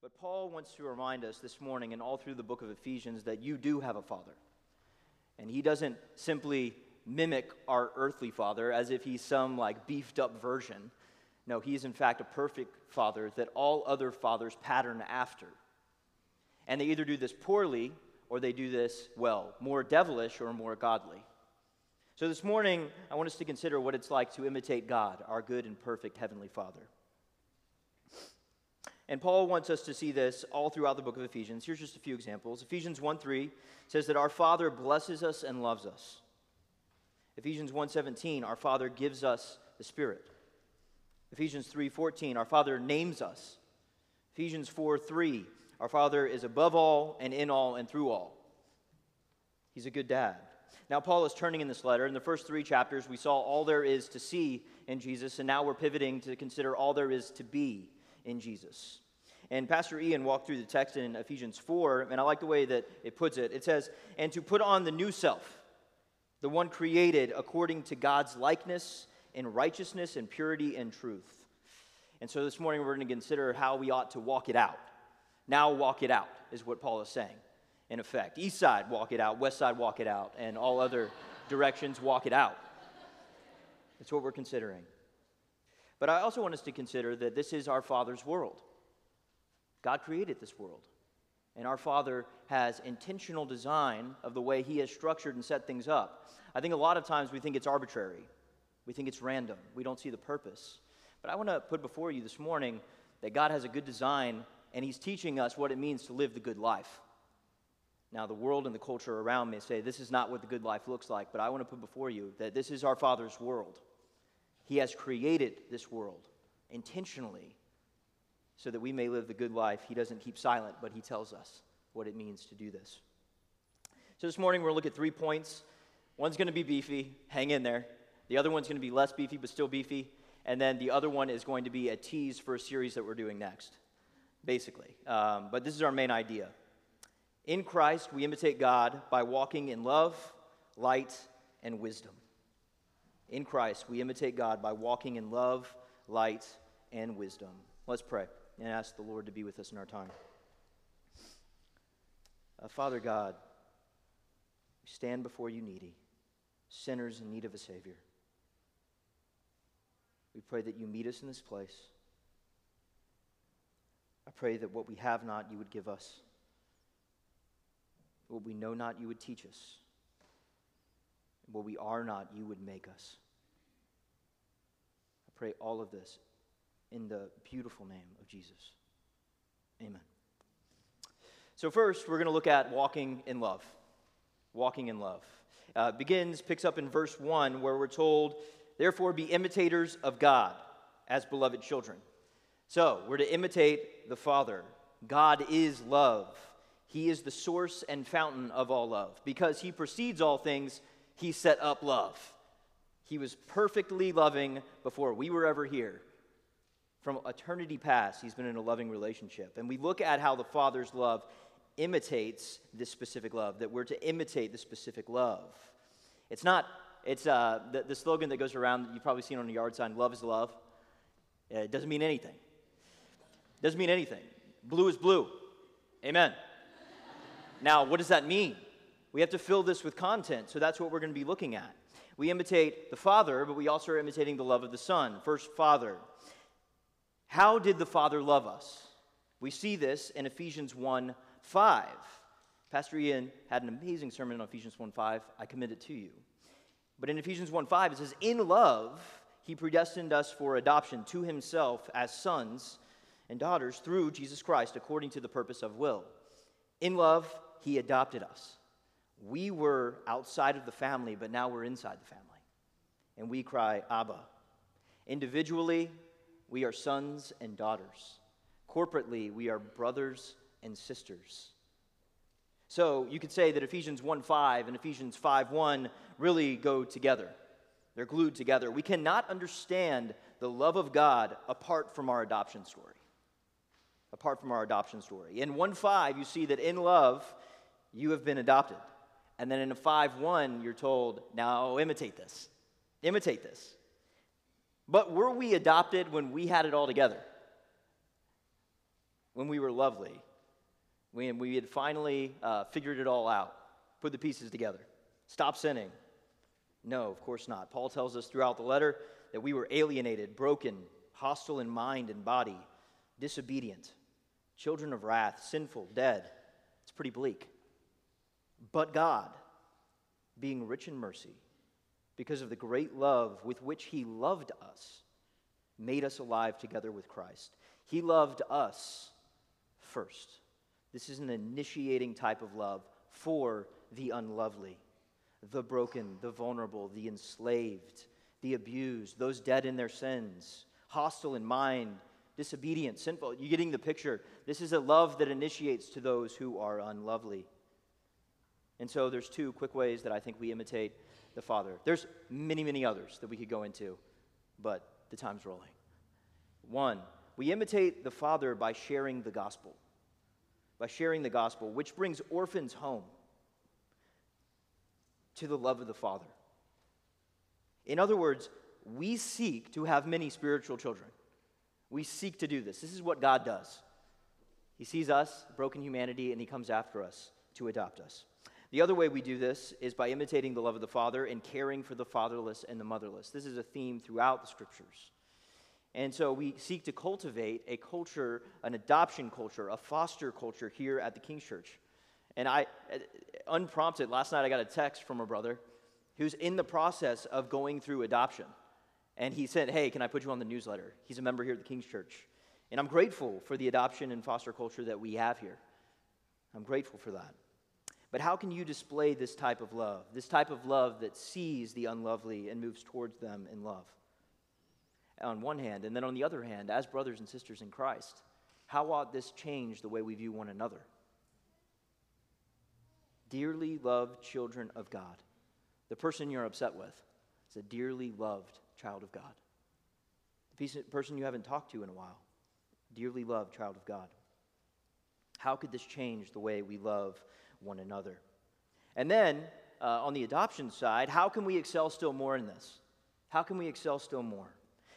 But Paul wants to remind us this morning and all through the book of Ephesians that you do have a father. And he doesn't simply mimic our earthly father as if he's some like beefed up version. No, he is in fact a perfect father that all other fathers pattern after. And they either do this poorly or they do this well, more devilish or more godly. So this morning, I want us to consider what it's like to imitate God, our good and perfect Heavenly Father. And Paul wants us to see this all throughout the book of Ephesians. Here's just a few examples. Ephesians 1 3 says that our Father blesses us and loves us. Ephesians 1:17, our Father gives us the Spirit. Ephesians 3:14, our Father names us. Ephesians 4:3, our Father is above all and in all and through all. He's a good dad. Now, Paul is turning in this letter. In the first three chapters, we saw all there is to see in Jesus, and now we're pivoting to consider all there is to be in Jesus. And Pastor Ian walked through the text in Ephesians 4, and I like the way that it puts it. It says, And to put on the new self, the one created according to God's likeness in righteousness and purity and truth. And so this morning we're going to consider how we ought to walk it out. Now walk it out, is what Paul is saying, in effect. East side, walk it out. West side, walk it out. And all other directions, walk it out. That's what we're considering. But I also want us to consider that this is our Father's world. God created this world. And our Father has intentional design of the way He has structured and set things up. I think a lot of times we think it's arbitrary, we think it's random, we don't see the purpose. But I want to put before you this morning that God has a good design and He's teaching us what it means to live the good life. Now, the world and the culture around me say this is not what the good life looks like, but I want to put before you that this is our Father's world. He has created this world intentionally so that we may live the good life. He doesn't keep silent, but He tells us what it means to do this. So, this morning we're going to look at three points. One's going to be beefy, hang in there. The other one's going to be less beefy, but still beefy. And then the other one is going to be a tease for a series that we're doing next, basically. Um, but this is our main idea. In Christ, we imitate God by walking in love, light, and wisdom. In Christ, we imitate God by walking in love, light, and wisdom. Let's pray and ask the Lord to be with us in our time. Uh, Father God, we stand before you needy, sinners in need of a Savior. We pray that you meet us in this place. I pray that what we have not, you would give us. What we know not, you would teach us. What we are not, you would make us. I pray all of this in the beautiful name of Jesus. Amen. So, first, we're going to look at walking in love. Walking in love. Uh, begins, picks up in verse 1, where we're told, Therefore, be imitators of God as beloved children. So, we're to imitate the Father. God is love. He is the source and fountain of all love. Because He precedes all things, He set up love. He was perfectly loving before we were ever here. From eternity past, he's been in a loving relationship. And we look at how the Father's love imitates this specific love, that we're to imitate the specific love. It's not, it's uh, the, the slogan that goes around, you've probably seen on a yard sign love is love. It doesn't mean anything. It doesn't mean anything. Blue is blue. Amen. now, what does that mean? We have to fill this with content, so that's what we're going to be looking at. We imitate the Father, but we also are imitating the love of the Son. First, Father. How did the Father love us? We see this in Ephesians 1 5. Pastor Ian had an amazing sermon on Ephesians 1 5. I commend it to you. But in Ephesians 1 5, it says, In love, he predestined us for adoption to himself as sons and daughters through Jesus Christ, according to the purpose of will. In love, he adopted us. We were outside of the family, but now we're inside the family. And we cry, Abba. Individually, we are sons and daughters. Corporately, we are brothers and sisters. So you could say that Ephesians 1 5 and Ephesians 5 1 really go together. They're glued together. We cannot understand the love of God apart from our adoption story. Apart from our adoption story. In 1 5, you see that in love, you have been adopted. And then in a 5 1, you're told, now imitate this. Imitate this. But were we adopted when we had it all together? when we were lovely, when we had finally uh, figured it all out, put the pieces together, stop sinning? No, of course not. Paul tells us throughout the letter that we were alienated, broken, hostile in mind and body, disobedient, children of wrath, sinful, dead. It's pretty bleak. But God, being rich in mercy, because of the great love with which He loved us, made us alive together with Christ. He loved us first. This is an initiating type of love for the unlovely, the broken, the vulnerable, the enslaved, the abused, those dead in their sins, hostile in mind, disobedient, sinful. You're getting the picture? This is a love that initiates to those who are unlovely. And so there's two quick ways that I think we imitate the Father. There's many, many others that we could go into, but the time's rolling. One, we imitate the Father by sharing the gospel. By sharing the gospel, which brings orphans home to the love of the Father. In other words, we seek to have many spiritual children. We seek to do this. This is what God does. He sees us, broken humanity, and He comes after us to adopt us. The other way we do this is by imitating the love of the Father and caring for the fatherless and the motherless. This is a theme throughout the scriptures. And so we seek to cultivate a culture, an adoption culture, a foster culture here at the King's Church. And I, unprompted, last night I got a text from a brother who's in the process of going through adoption. And he said, Hey, can I put you on the newsletter? He's a member here at the King's Church. And I'm grateful for the adoption and foster culture that we have here. I'm grateful for that. But how can you display this type of love? This type of love that sees the unlovely and moves towards them in love? On one hand, and then on the other hand, as brothers and sisters in Christ, how ought this change the way we view one another? Dearly loved children of God. The person you're upset with is a dearly loved child of God. The person you haven't talked to in a while, dearly loved child of God. How could this change the way we love one another. And then, uh, on the adoption side, how can we excel still more in this? How can we excel still more?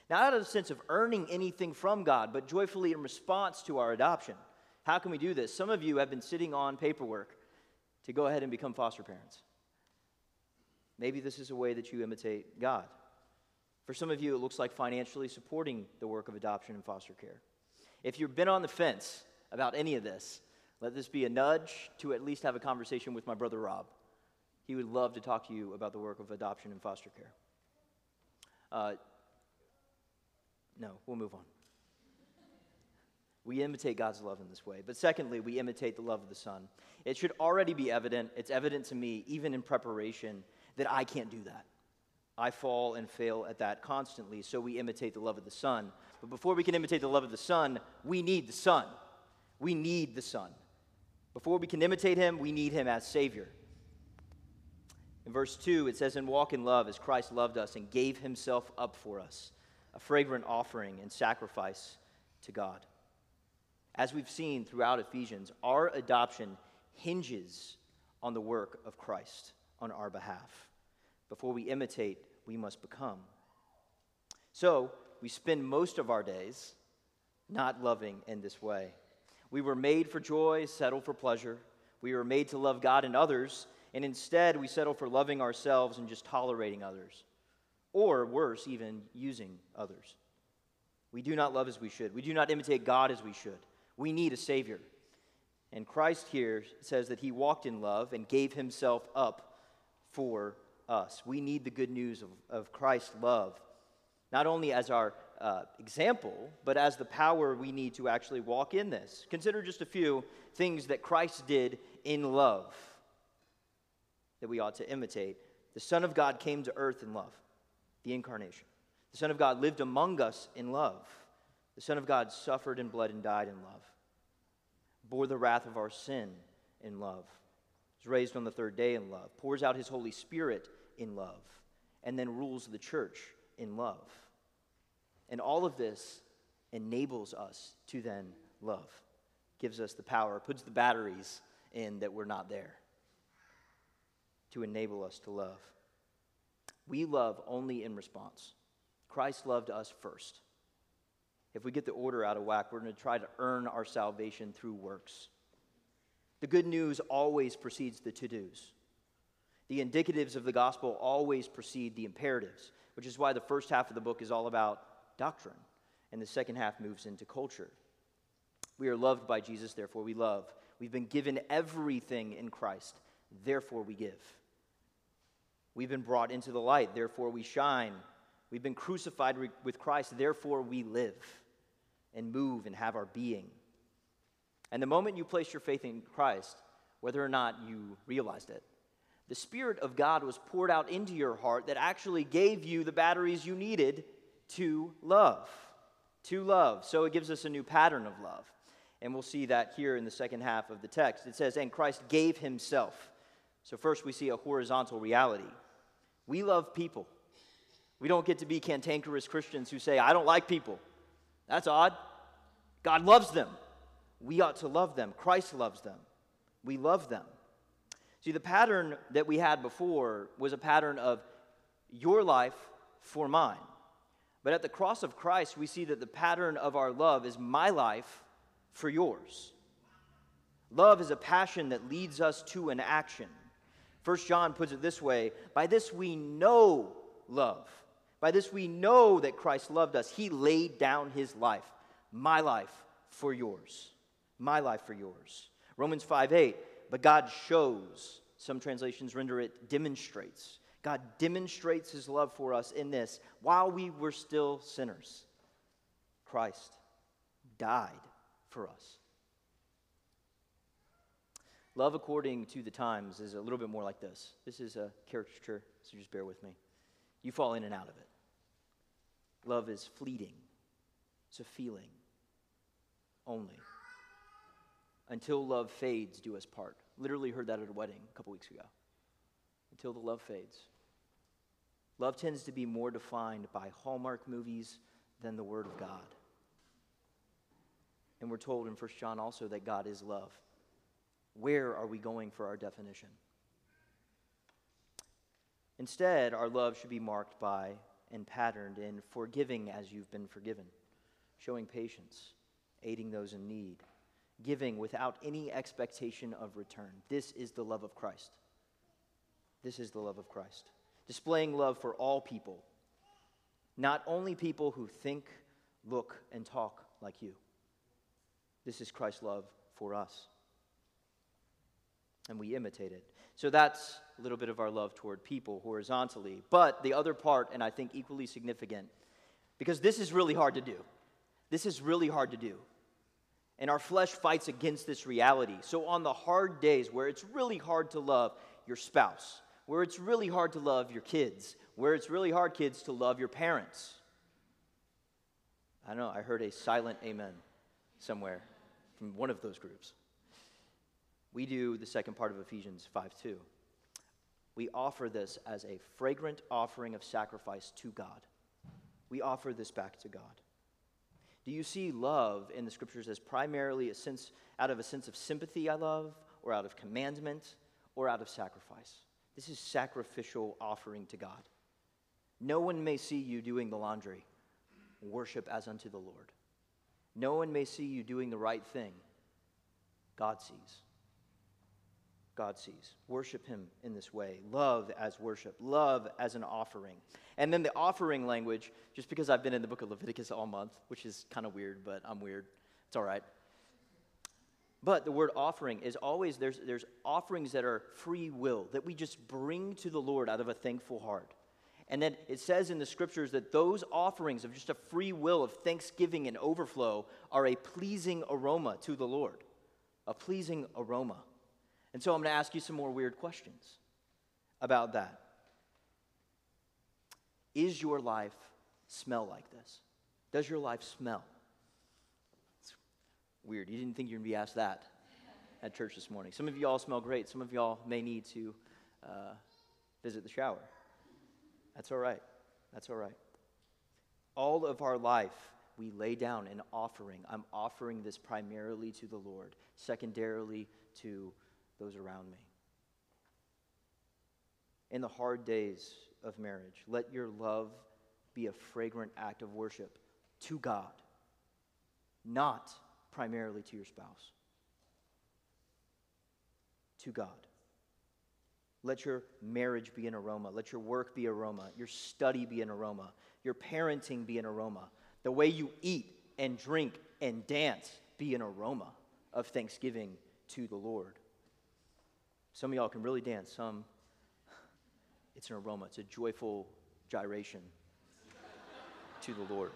Not out of the sense of earning anything from God, but joyfully in response to our adoption. How can we do this? Some of you have been sitting on paperwork to go ahead and become foster parents. Maybe this is a way that you imitate God. For some of you, it looks like financially supporting the work of adoption and foster care. If you've been on the fence about any of this, let this be a nudge to at least have a conversation with my brother Rob. He would love to talk to you about the work of adoption and foster care. Uh, no, we'll move on. We imitate God's love in this way. But secondly, we imitate the love of the Son. It should already be evident, it's evident to me, even in preparation, that I can't do that. I fall and fail at that constantly, so we imitate the love of the Son. But before we can imitate the love of the Son, we need the Son. We need the Son. Before we can imitate him, we need him as Savior. In verse 2, it says, And walk in love as Christ loved us and gave himself up for us, a fragrant offering and sacrifice to God. As we've seen throughout Ephesians, our adoption hinges on the work of Christ on our behalf. Before we imitate, we must become. So, we spend most of our days not loving in this way. We were made for joy, settle for pleasure. We were made to love God and others, and instead we settle for loving ourselves and just tolerating others. Or worse, even using others. We do not love as we should. We do not imitate God as we should. We need a Savior. And Christ here says that He walked in love and gave Himself up for us. We need the good news of, of Christ's love, not only as our uh, example, but as the power we need to actually walk in this. Consider just a few things that Christ did in love that we ought to imitate. The Son of God came to earth in love, the incarnation. The Son of God lived among us in love. The Son of God suffered and bled and died in love, bore the wrath of our sin in love, was raised on the third day in love, pours out his Holy Spirit in love, and then rules the church in love. And all of this enables us to then love, gives us the power, puts the batteries in that we're not there to enable us to love. We love only in response. Christ loved us first. if we get the order out of whack, we're going to try to earn our salvation through works. The good news always precedes the to dos. The indicatives of the gospel always precede the imperatives, which is why the first half of the book is all about doctrine, and the second half moves into culture. We are loved by Jesus, therefore we love. We've been given everything in Christ, therefore we give. We've been brought into the light, therefore we shine. We've been crucified with Christ, therefore we live and move and have our being. And the moment you place your faith in Christ, whether or not you realized it, the Spirit of God was poured out into your heart that actually gave you the batteries you needed to love. To love. So it gives us a new pattern of love. And we'll see that here in the second half of the text. It says, And Christ gave himself. So first we see a horizontal reality. We love people. We don't get to be cantankerous Christians who say, I don't like people. That's odd. God loves them. We ought to love them. Christ loves them. We love them. See, the pattern that we had before was a pattern of your life for mine. But at the cross of Christ, we see that the pattern of our love is my life for yours. Love is a passion that leads us to an action. First John puts it this way By this we know love. By this we know that Christ loved us. He laid down his life, my life for yours. My life for yours. Romans 5 8, but God shows, some translations render it demonstrates. God demonstrates his love for us in this while we were still sinners. Christ died for us. Love according to the times is a little bit more like this. This is a caricature, so just bear with me. You fall in and out of it. Love is fleeting, it's a feeling only. Until love fades, do us part. Literally heard that at a wedding a couple weeks ago. Until the love fades. Love tends to be more defined by Hallmark movies than the Word of God. And we're told in 1 John also that God is love. Where are we going for our definition? Instead, our love should be marked by and patterned in forgiving as you've been forgiven, showing patience, aiding those in need, giving without any expectation of return. This is the love of Christ. This is the love of Christ. Displaying love for all people, not only people who think, look, and talk like you. This is Christ's love for us. And we imitate it. So that's a little bit of our love toward people horizontally. But the other part, and I think equally significant, because this is really hard to do. This is really hard to do. And our flesh fights against this reality. So, on the hard days where it's really hard to love your spouse, where it's really hard to love your kids, where it's really hard, kids, to love your parents. I don't know, I heard a silent amen somewhere from one of those groups we do the second part of Ephesians 5 2. We offer this as a fragrant offering of sacrifice to God. We offer this back to God. Do you see love in the scriptures as primarily a sense out of a sense of sympathy I love, or out of commandment, or out of sacrifice? This is sacrificial offering to God. No one may see you doing the laundry. Worship as unto the Lord. No one may see you doing the right thing. God sees. God sees. Worship Him in this way. Love as worship, love as an offering. And then the offering language, just because I've been in the book of Leviticus all month, which is kind of weird, but I'm weird. It's all right. But the word offering is always, there's, there's offerings that are free will, that we just bring to the Lord out of a thankful heart. And then it says in the scriptures that those offerings of just a free will of thanksgiving and overflow are a pleasing aroma to the Lord. A pleasing aroma. And so I'm going to ask you some more weird questions about that. Is your life smell like this? Does your life smell? Weird. You didn't think you were going to be asked that at church this morning. Some of you all smell great. Some of y'all may need to uh, visit the shower. That's all right. That's all right. All of our life, we lay down an offering. I'm offering this primarily to the Lord, secondarily to those around me. In the hard days of marriage, let your love be a fragrant act of worship to God, not primarily to your spouse, to God. Let your marriage be an aroma. Let your work be aroma. Your study be an aroma. Your parenting be an aroma. The way you eat and drink and dance be an aroma of thanksgiving to the Lord. Some of y'all can really dance. Some, it's an aroma. It's a joyful gyration to the Lord.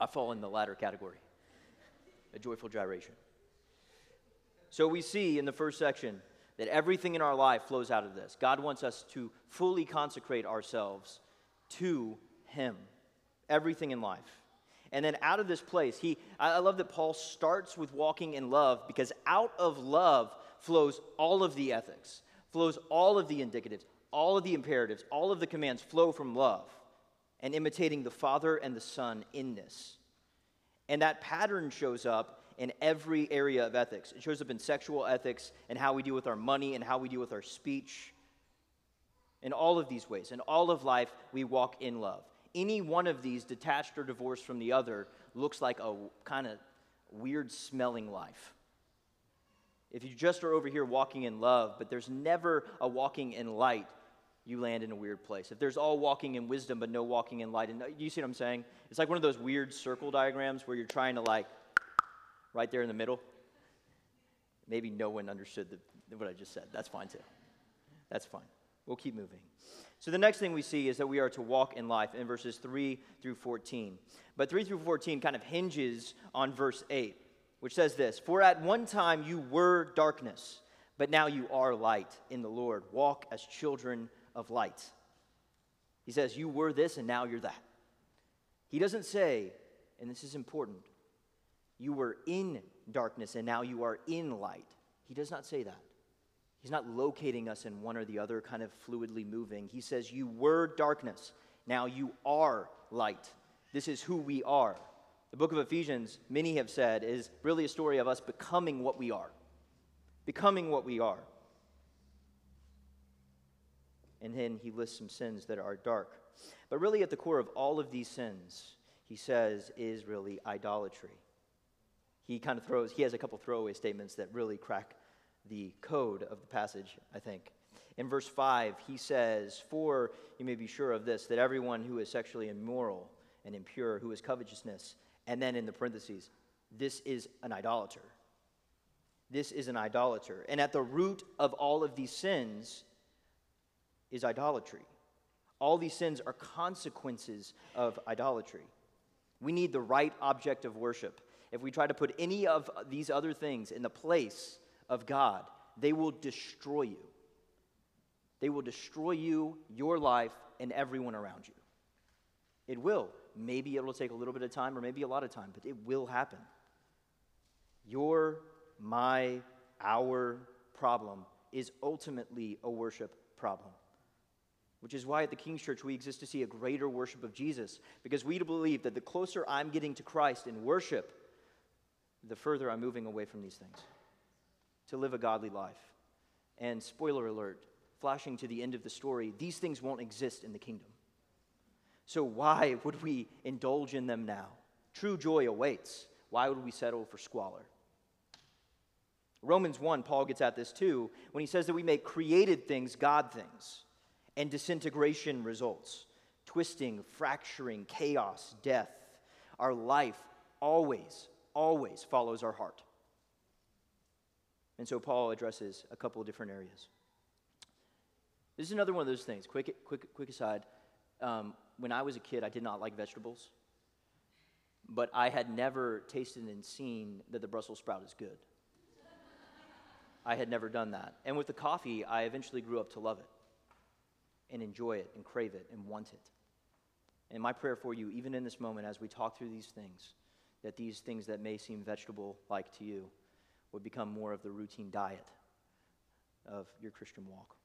I fall in the latter category a joyful gyration. So we see in the first section that everything in our life flows out of this. God wants us to fully consecrate ourselves to Him, everything in life. And then out of this place, he I love that Paul starts with walking in love because out of love flows all of the ethics, flows all of the indicatives, all of the imperatives, all of the commands flow from love and imitating the Father and the Son in this. And that pattern shows up in every area of ethics. It shows up in sexual ethics and how we deal with our money and how we deal with our speech. In all of these ways, in all of life, we walk in love. Any one of these, detached or divorced from the other, looks like a kind of weird smelling life. If you just are over here walking in love, but there's never a walking in light, you land in a weird place. If there's all walking in wisdom but no walking in light, and uh, you see what I'm saying? It's like one of those weird circle diagrams where you're trying to like right there in the middle. Maybe no one understood the, what I just said. That's fine too. That's fine. We'll keep moving. So the next thing we see is that we are to walk in life in verses 3 through 14. But 3 through 14 kind of hinges on verse 8, which says this For at one time you were darkness, but now you are light in the Lord. Walk as children of light. He says, You were this and now you're that. He doesn't say, and this is important, you were in darkness and now you are in light. He does not say that. He's not locating us in one or the other, kind of fluidly moving. He says, You were darkness, now you are light. This is who we are. The book of Ephesians, many have said, is really a story of us becoming what we are. Becoming what we are. And then he lists some sins that are dark. But really, at the core of all of these sins, he says, is really idolatry. He kind of throws, he has a couple throwaway statements that really crack the code of the passage, I think. In verse 5, he says, For you may be sure of this, that everyone who is sexually immoral and impure, who is covetousness, and then in the parentheses, this is an idolater. This is an idolater. And at the root of all of these sins is idolatry. All these sins are consequences of idolatry. We need the right object of worship. If we try to put any of these other things in the place of God, they will destroy you. They will destroy you, your life, and everyone around you. It will. Maybe it will take a little bit of time or maybe a lot of time, but it will happen. Your, my, our problem is ultimately a worship problem which is why at the King's Church we exist to see a greater worship of Jesus, because we believe that the closer I'm getting to Christ in worship, the further I'm moving away from these things to live a godly life. And spoiler alert, flashing to the end of the story, these things won't exist in the kingdom. So why would we indulge in them now? True joy awaits. Why would we settle for squalor? Romans 1, Paul gets at this too when he says that we make created things God things and disintegration results twisting, fracturing, chaos, death. Our life always, always follows our heart. And so Paul addresses a couple of different areas. This is another one of those things. Quick, quick, quick aside. Um, when I was a kid, I did not like vegetables, but I had never tasted and seen that the Brussels sprout is good. I had never done that. And with the coffee, I eventually grew up to love it and enjoy it and crave it and want it. And my prayer for you, even in this moment, as we talk through these things, that these things that may seem vegetable like to you would become more of the routine diet of your Christian walk.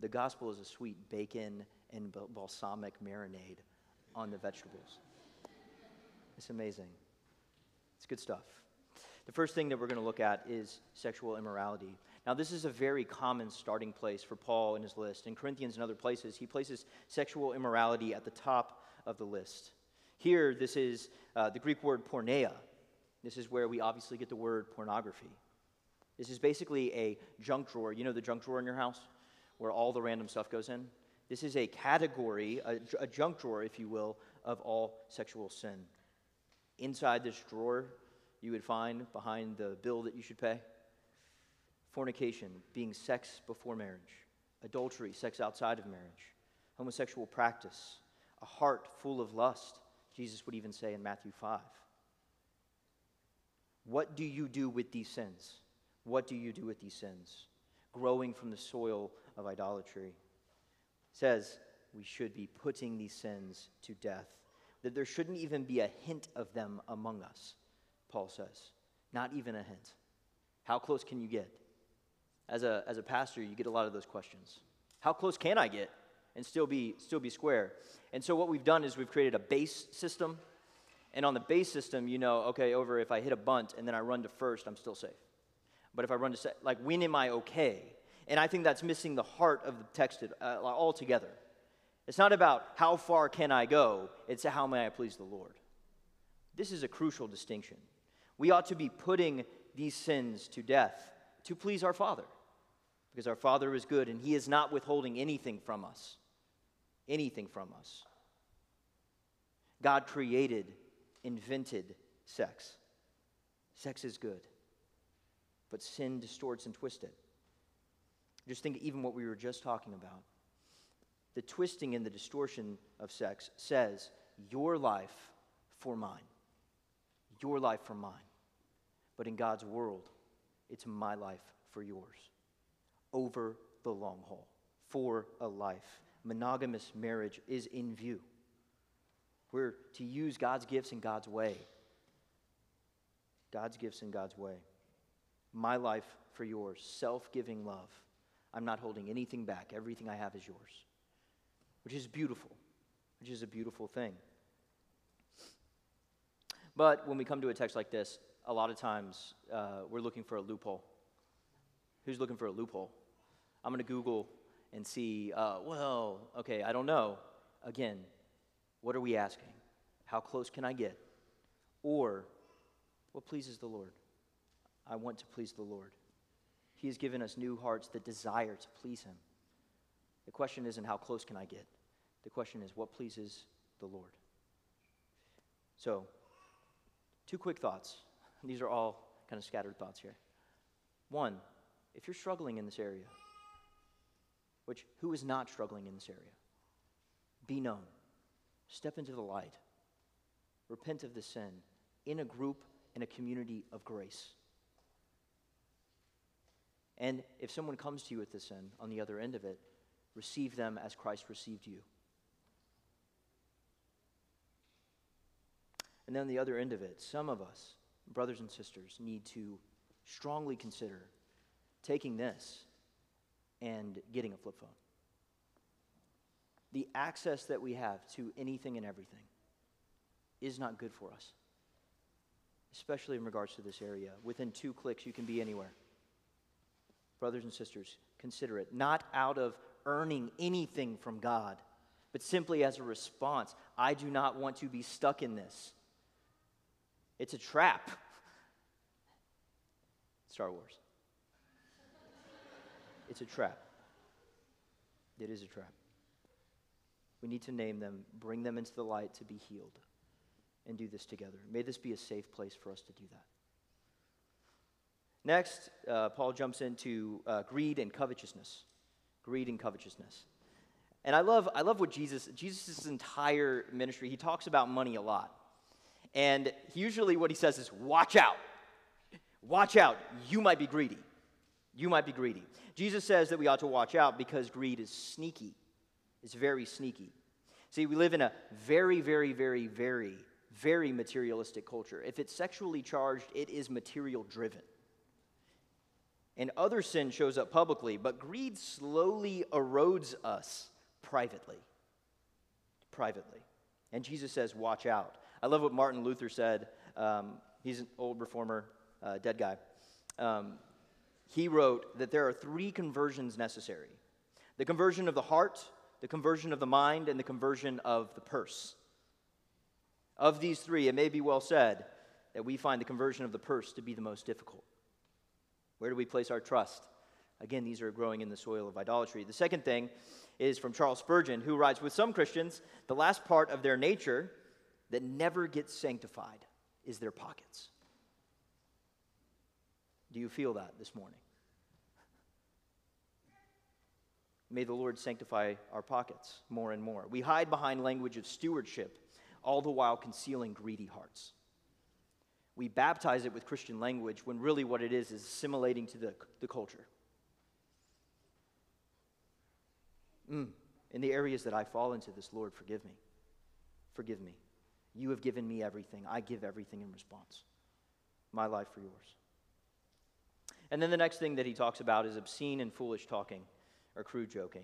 The gospel is a sweet bacon and balsamic marinade on the vegetables. It's amazing. It's good stuff. The first thing that we're going to look at is sexual immorality. Now, this is a very common starting place for Paul in his list. In Corinthians and other places, he places sexual immorality at the top of the list. Here, this is uh, the Greek word porneia. This is where we obviously get the word pornography. This is basically a junk drawer. You know the junk drawer in your house where all the random stuff goes in? This is a category, a, a junk drawer, if you will, of all sexual sin. Inside this drawer, you would find behind the bill that you should pay fornication, being sex before marriage, adultery, sex outside of marriage, homosexual practice, a heart full of lust, Jesus would even say in Matthew 5. What do you do with these sins? What do you do with these sins? Growing from the soil of idolatry. It says we should be putting these sins to death, that there shouldn't even be a hint of them among us, Paul says. Not even a hint. How close can you get? As a, as a pastor, you get a lot of those questions. How close can I get and still be, still be square? And so, what we've done is we've created a base system. And on the base system, you know, okay, over if I hit a bunt and then I run to first, I'm still safe. But if I run to, se- like, when am I okay? And I think that's missing the heart of the text uh, altogether. It's not about how far can I go, it's how may I please the Lord. This is a crucial distinction. We ought to be putting these sins to death to please our Father because our Father is good and He is not withholding anything from us. Anything from us. God created, invented sex. Sex is good, but sin distorts and twists it. Just think even what we were just talking about. The twisting and the distortion of sex says, Your life for mine. Your life for mine. But in God's world, it's my life for yours. Over the long haul, for a life. Monogamous marriage is in view. We're to use God's gifts in God's way. God's gifts in God's way. My life for yours. Self giving love. I'm not holding anything back. Everything I have is yours, which is beautiful, which is a beautiful thing. But when we come to a text like this, a lot of times uh, we're looking for a loophole. Who's looking for a loophole? I'm going to Google and see, uh, well, okay, I don't know. Again, what are we asking? How close can I get? Or, what pleases the Lord? I want to please the Lord. He has given us new hearts that desire to please Him. The question isn't how close can I get? The question is what pleases the Lord? So, two quick thoughts. These are all kind of scattered thoughts here. One, if you're struggling in this area, which who is not struggling in this area? Be known. Step into the light. Repent of the sin in a group, in a community of grace. And if someone comes to you with the sin on the other end of it, receive them as Christ received you. And then the other end of it, some of us, brothers and sisters, need to strongly consider taking this and getting a flip phone. The access that we have to anything and everything is not good for us, especially in regards to this area. Within two clicks, you can be anywhere brothers and sisters, consider it not out of earning anything from God, but simply as a response. I do not want to be stuck in this. It's a trap. Star Wars. It's a trap. It is a trap. We need to name them, bring them into the light to be healed, and do this together. May this be a safe place for us to do that. Next, uh, Paul jumps into uh, greed and covetousness. Greed and covetousness. And I love, I love what Jesus, Jesus' entire ministry, he talks about money a lot. And usually what he says is, watch out. Watch out. You might be greedy. You might be greedy. Jesus says that we ought to watch out because greed is sneaky. It's very sneaky. See, we live in a very, very, very, very, very materialistic culture. If it's sexually charged, it is material driven and other sin shows up publicly, but greed slowly erodes us privately. Privately. And Jesus says, Watch out. I love what Martin Luther said. Um, he's an old reformer, uh, dead guy. Um, he wrote that there are three conversions necessary the conversion of the heart, the conversion of the mind, and the conversion of the purse. Of these three, it may be well said that we find the conversion of the purse to be the most difficult. Where do we place our trust? Again, these are growing in the soil of idolatry. The second thing is from Charles Spurgeon, who writes With some Christians, the last part of their nature that never gets sanctified is their pockets. Do you feel that this morning? May the Lord sanctify our pockets more and more. We hide behind language of stewardship, all the while concealing greedy hearts. We baptize it with Christian language when really what it is is assimilating to the, the culture. Mm, in the areas that I fall into this, Lord, forgive me. Forgive me. You have given me everything. I give everything in response. My life for yours. And then the next thing that he talks about is obscene and foolish talking or crude joking.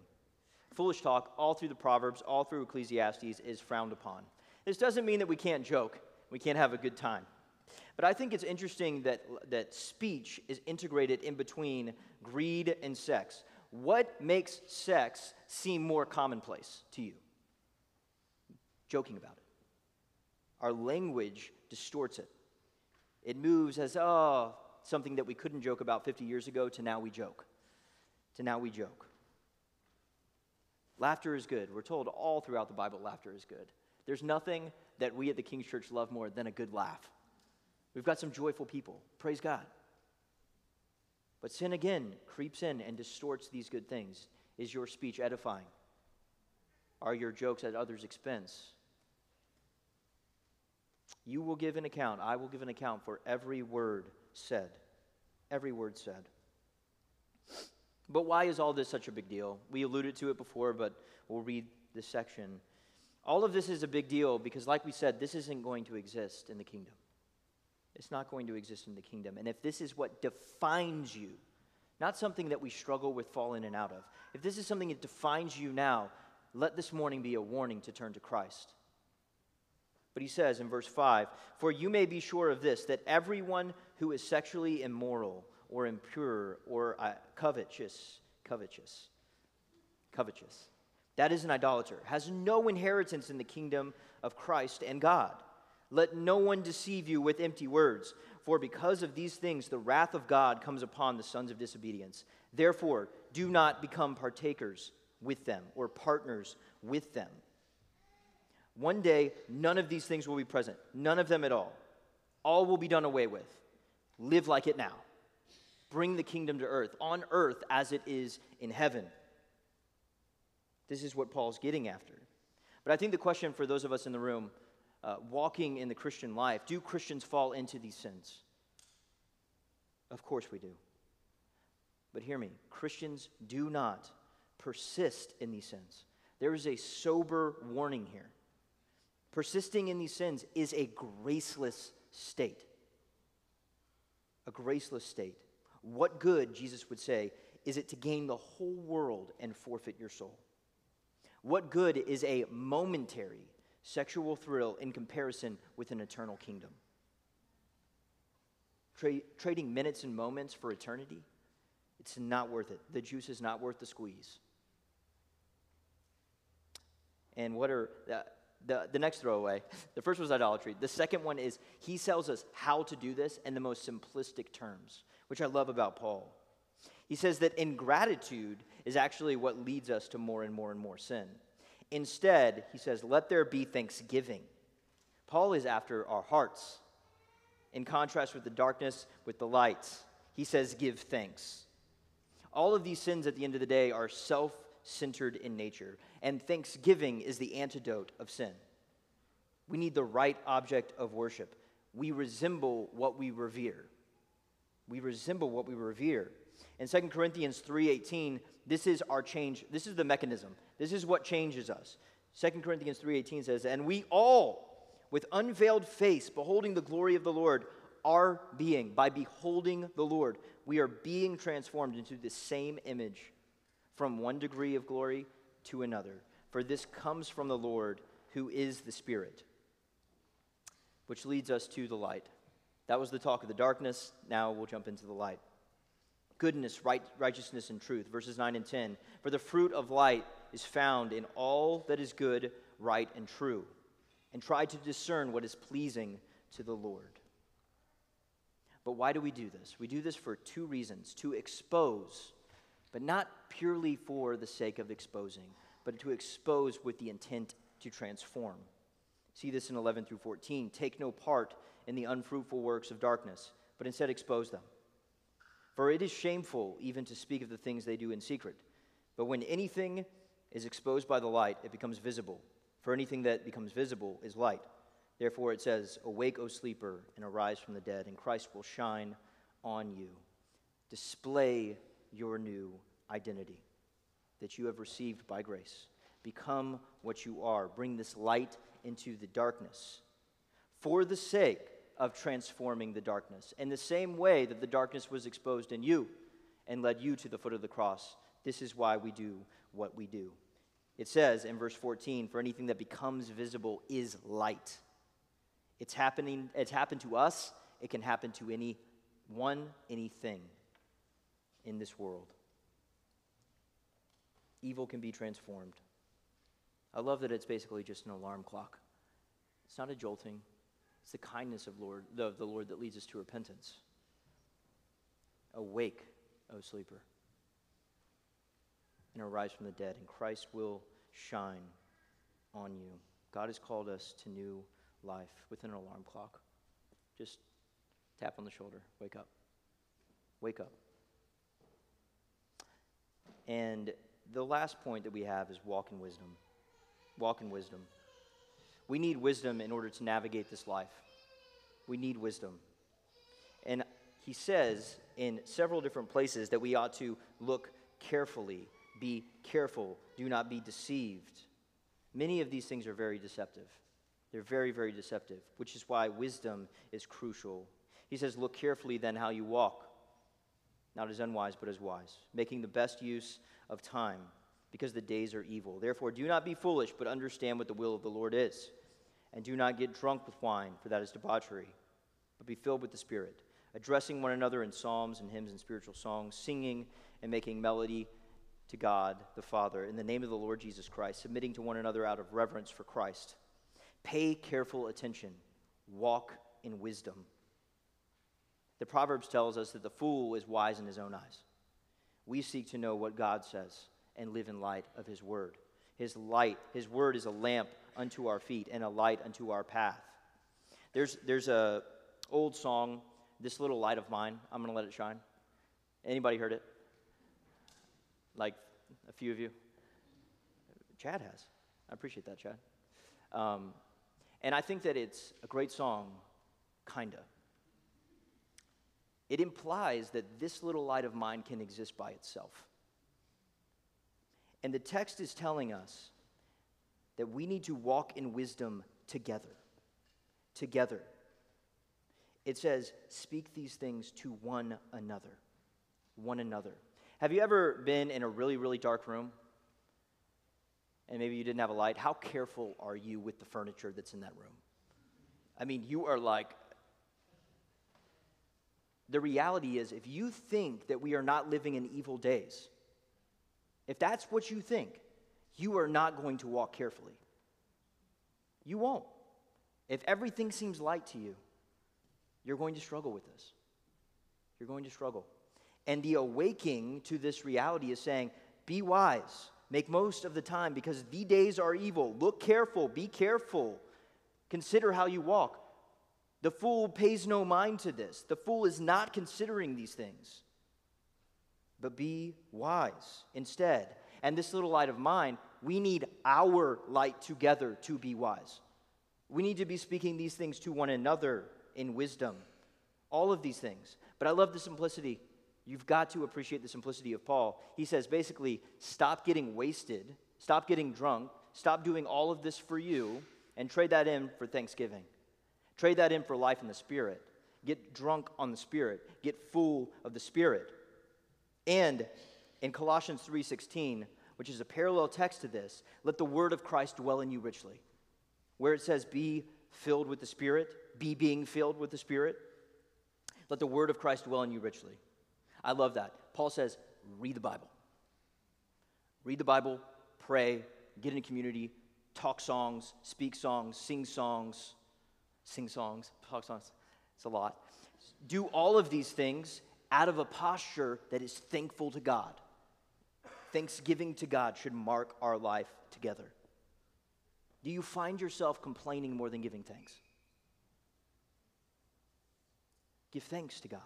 Foolish talk, all through the Proverbs, all through Ecclesiastes, is frowned upon. This doesn't mean that we can't joke, we can't have a good time. But I think it's interesting that, that speech is integrated in between greed and sex. What makes sex seem more commonplace to you? Joking about it. Our language distorts it. It moves as, oh, something that we couldn't joke about 50 years ago to now we joke. To now we joke. Laughter is good. We're told all throughout the Bible laughter is good. There's nothing that we at the King's Church love more than a good laugh. We've got some joyful people. Praise God. But sin again creeps in and distorts these good things. Is your speech edifying? Are your jokes at others' expense? You will give an account. I will give an account for every word said. Every word said. But why is all this such a big deal? We alluded to it before, but we'll read this section. All of this is a big deal because, like we said, this isn't going to exist in the kingdom. It's not going to exist in the kingdom. And if this is what defines you, not something that we struggle with falling in and out of, if this is something that defines you now, let this morning be a warning to turn to Christ. But he says in verse 5 For you may be sure of this, that everyone who is sexually immoral or impure or uh, covetous, covetous, covetous, that is an idolater, has no inheritance in the kingdom of Christ and God. Let no one deceive you with empty words, for because of these things the wrath of God comes upon the sons of disobedience. Therefore, do not become partakers with them or partners with them. One day, none of these things will be present, none of them at all. All will be done away with. Live like it now. Bring the kingdom to earth, on earth as it is in heaven. This is what Paul's getting after. But I think the question for those of us in the room uh, walking in the Christian life do Christians fall into these sins? Of course we do. But hear me Christians do not persist in these sins. There is a sober warning here. Persisting in these sins is a graceless state. A graceless state. What good, Jesus would say, is it to gain the whole world and forfeit your soul? What good is a momentary sexual thrill in comparison with an eternal kingdom? Tra- trading minutes and moments for eternity? It's not worth it. The juice is not worth the squeeze. And what are uh, the, the next throwaway, the first was idolatry. The second one is he tells us how to do this in the most simplistic terms, which I love about Paul. He says that ingratitude is actually what leads us to more and more and more sin. Instead, he says, let there be thanksgiving. Paul is after our hearts. In contrast with the darkness, with the lights, he says, give thanks. All of these sins at the end of the day are self centered in nature, and thanksgiving is the antidote of sin. We need the right object of worship. We resemble what we revere. We resemble what we revere. In 2 Corinthians 3:18, this is our change. This is the mechanism. This is what changes us. 2 Corinthians 3:18 says, "And we all with unveiled face beholding the glory of the Lord are being by beholding the Lord, we are being transformed into the same image from one degree of glory to another. For this comes from the Lord, who is the Spirit. Which leads us to the light. That was the talk of the darkness. Now we'll jump into the light. Goodness, right, righteousness, and truth. Verses 9 and 10. For the fruit of light is found in all that is good, right, and true. and try to discern what is pleasing to the Lord. But why do we do this? We do this for two reasons to expose, but not purely for the sake of exposing, but to expose with the intent to transform. See this in 11 through 14. Take no part in the unfruitful works of darkness, but instead expose them. For it is shameful even to speak of the things they do in secret. But when anything is exposed by the light, it becomes visible. For anything that becomes visible is light. Therefore it says, Awake, O sleeper, and arise from the dead, and Christ will shine on you. Display your new identity that you have received by grace. Become what you are. Bring this light into the darkness for the sake of transforming the darkness. In the same way that the darkness was exposed in you and led you to the foot of the cross, this is why we do what we do. It says in verse 14, for anything that becomes visible is light. It's happening, it's happened to us, it can happen to anyone, anything in this world. Evil can be transformed. I love that it's basically just an alarm clock. It's not a jolting. It's the kindness of Lord, the, the Lord that leads us to repentance. Awake, O sleeper, and arise from the dead, and Christ will shine on you. God has called us to new life with an alarm clock. Just tap on the shoulder. Wake up. Wake up. And the last point that we have is walk in wisdom. Walk in wisdom. We need wisdom in order to navigate this life. We need wisdom. And he says in several different places that we ought to look carefully, be careful, do not be deceived. Many of these things are very deceptive. They're very, very deceptive, which is why wisdom is crucial. He says, Look carefully then how you walk, not as unwise, but as wise, making the best use of time, because the days are evil. Therefore, do not be foolish, but understand what the will of the Lord is. And do not get drunk with wine, for that is debauchery, but be filled with the Spirit, addressing one another in psalms and hymns and spiritual songs, singing and making melody to God the Father in the name of the Lord Jesus Christ, submitting to one another out of reverence for Christ. Pay careful attention. Walk in wisdom. The Proverbs tells us that the fool is wise in his own eyes. We seek to know what God says and live in light of his word. His light, his word is a lamp unto our feet and a light unto our path. There's there's a old song, This Little Light of Mine, I'm to let it shine. Anybody heard it? Like a few of you? Chad has. I appreciate that, Chad. Um, and I think that it's a great song, kinda. It implies that this little light of mine can exist by itself. And the text is telling us that we need to walk in wisdom together. Together. It says, speak these things to one another. One another. Have you ever been in a really, really dark room? and maybe you didn't have a light, how careful are you with the furniture that's in that room? I mean, you are like, the reality is, if you think that we are not living in evil days, if that's what you think, you are not going to walk carefully. You won't. If everything seems light to you, you're going to struggle with this. You're going to struggle. And the awaking to this reality is saying, be wise. Make most of the time because the days are evil. Look careful, be careful. Consider how you walk. The fool pays no mind to this. The fool is not considering these things. But be wise instead. And this little light of mine, we need our light together to be wise. We need to be speaking these things to one another in wisdom. All of these things. But I love the simplicity You've got to appreciate the simplicity of Paul. He says basically, stop getting wasted, stop getting drunk, stop doing all of this for you, and trade that in for thanksgiving. Trade that in for life in the Spirit. Get drunk on the Spirit. Get full of the Spirit. And in Colossians 3:16, which is a parallel text to this, let the word of Christ dwell in you richly. Where it says, be filled with the Spirit, be being filled with the Spirit, let the word of Christ dwell in you richly. I love that. Paul says, read the Bible. Read the Bible, pray, get in a community, talk songs, speak songs, sing songs, sing songs, talk songs. It's a lot. Do all of these things out of a posture that is thankful to God. Thanksgiving to God should mark our life together. Do you find yourself complaining more than giving thanks? Give thanks to God.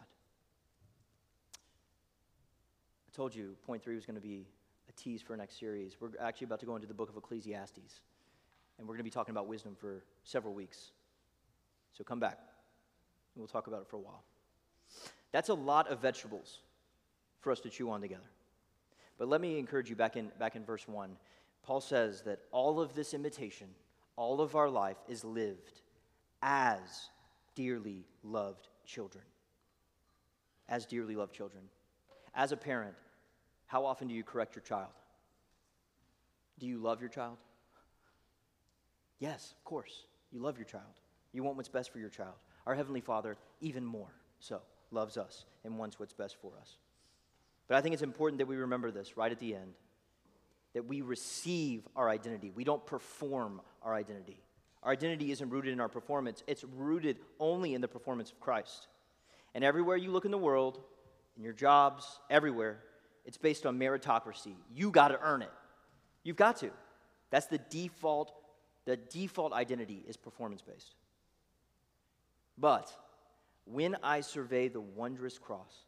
I told you point three was going to be a tease for our next series. We're actually about to go into the book of Ecclesiastes, and we're going to be talking about wisdom for several weeks. So come back, and we'll talk about it for a while. That's a lot of vegetables for us to chew on together. But let me encourage you back in, back in verse 1. Paul says that all of this imitation, all of our life is lived as dearly loved children. As dearly loved children. As a parent, how often do you correct your child? Do you love your child? Yes, of course. You love your child. You want what's best for your child. Our Heavenly Father, even more so, loves us and wants what's best for us. But I think it's important that we remember this right at the end that we receive our identity. We don't perform our identity. Our identity isn't rooted in our performance, it's rooted only in the performance of Christ. And everywhere you look in the world, in your jobs, everywhere, it's based on meritocracy. You got to earn it. You've got to. That's the default. The default identity is performance based. But when I survey the wondrous cross,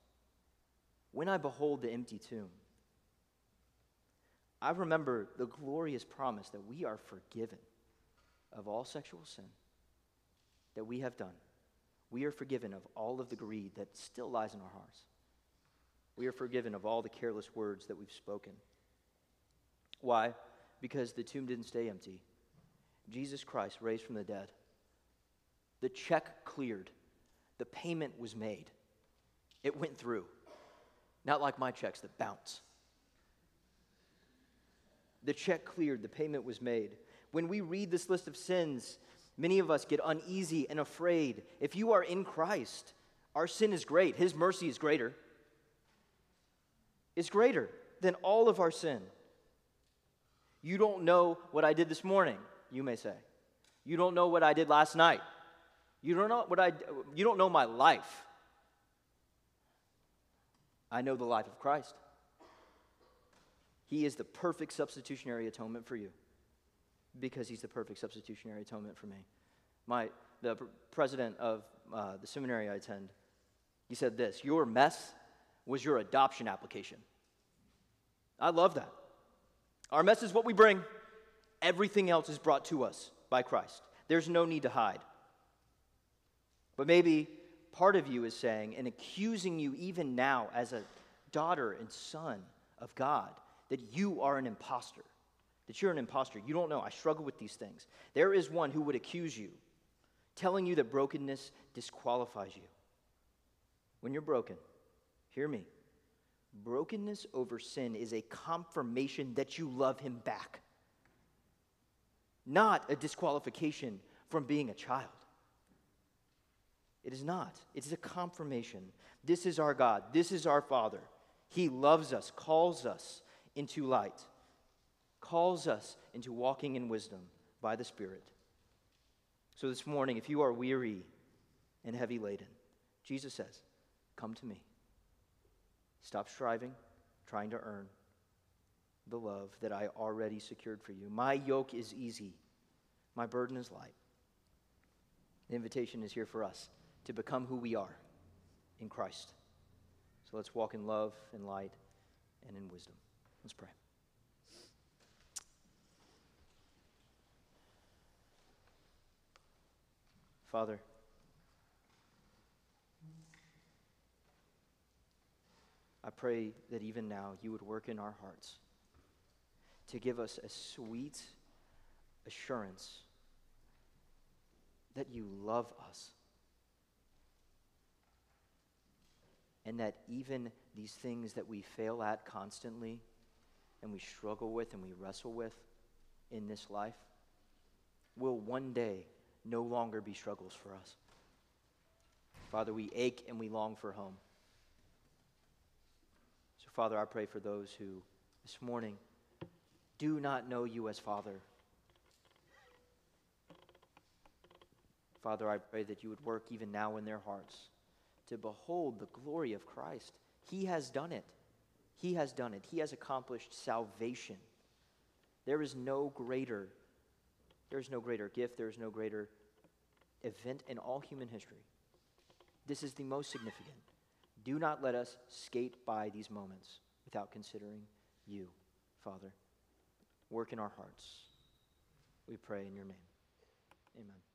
when I behold the empty tomb, I remember the glorious promise that we are forgiven of all sexual sin that we have done. We are forgiven of all of the greed that still lies in our hearts. We are forgiven of all the careless words that we've spoken. Why? Because the tomb didn't stay empty. Jesus Christ raised from the dead. The check cleared. The payment was made. It went through. Not like my checks that bounce. The check cleared, the payment was made. When we read this list of sins, many of us get uneasy and afraid. If you are in Christ, our sin is great, His mercy is greater. It's greater than all of our sin. You don't know what I did this morning, you may say. You don't know what I did last night. You don't know what I you don't know my life. I know the life of Christ. He is the perfect substitutionary atonement for you because he's the perfect substitutionary atonement for me. My, the president of uh, the seminary I attend, he said this Your mess was your adoption application. I love that. Our mess is what we bring, everything else is brought to us by Christ. There's no need to hide. But maybe part of you is saying and accusing you even now as a daughter and son of God that you are an impostor, that you're an impostor. You don't know. I struggle with these things. There is one who would accuse you, telling you that brokenness disqualifies you. When you're broken, hear me. Brokenness over sin is a confirmation that you love him back, not a disqualification from being a child. It is not. It is a confirmation. This is our God. This is our Father. He loves us, calls us into light, calls us into walking in wisdom by the Spirit. So this morning, if you are weary and heavy laden, Jesus says, Come to me. Stop striving, trying to earn the love that I already secured for you. My yoke is easy, my burden is light. The invitation is here for us to become who we are in Christ. So let's walk in love and light and in wisdom. Let's pray. Father, I pray that even now you would work in our hearts to give us a sweet assurance that you love us. and that even these things that we fail at constantly and we struggle with and we wrestle with in this life will one day no longer be struggles for us. Father, we ache and we long for home. So, Father, I pray for those who this morning do not know you as Father. Father, I pray that you would work even now in their hearts to behold the glory of Christ. He has done it. He has done it. He has accomplished salvation. There is no greater there is no greater gift, there is no greater event in all human history. This is the most significant. Do not let us skate by these moments without considering you, Father. Work in our hearts. We pray in your name. Amen.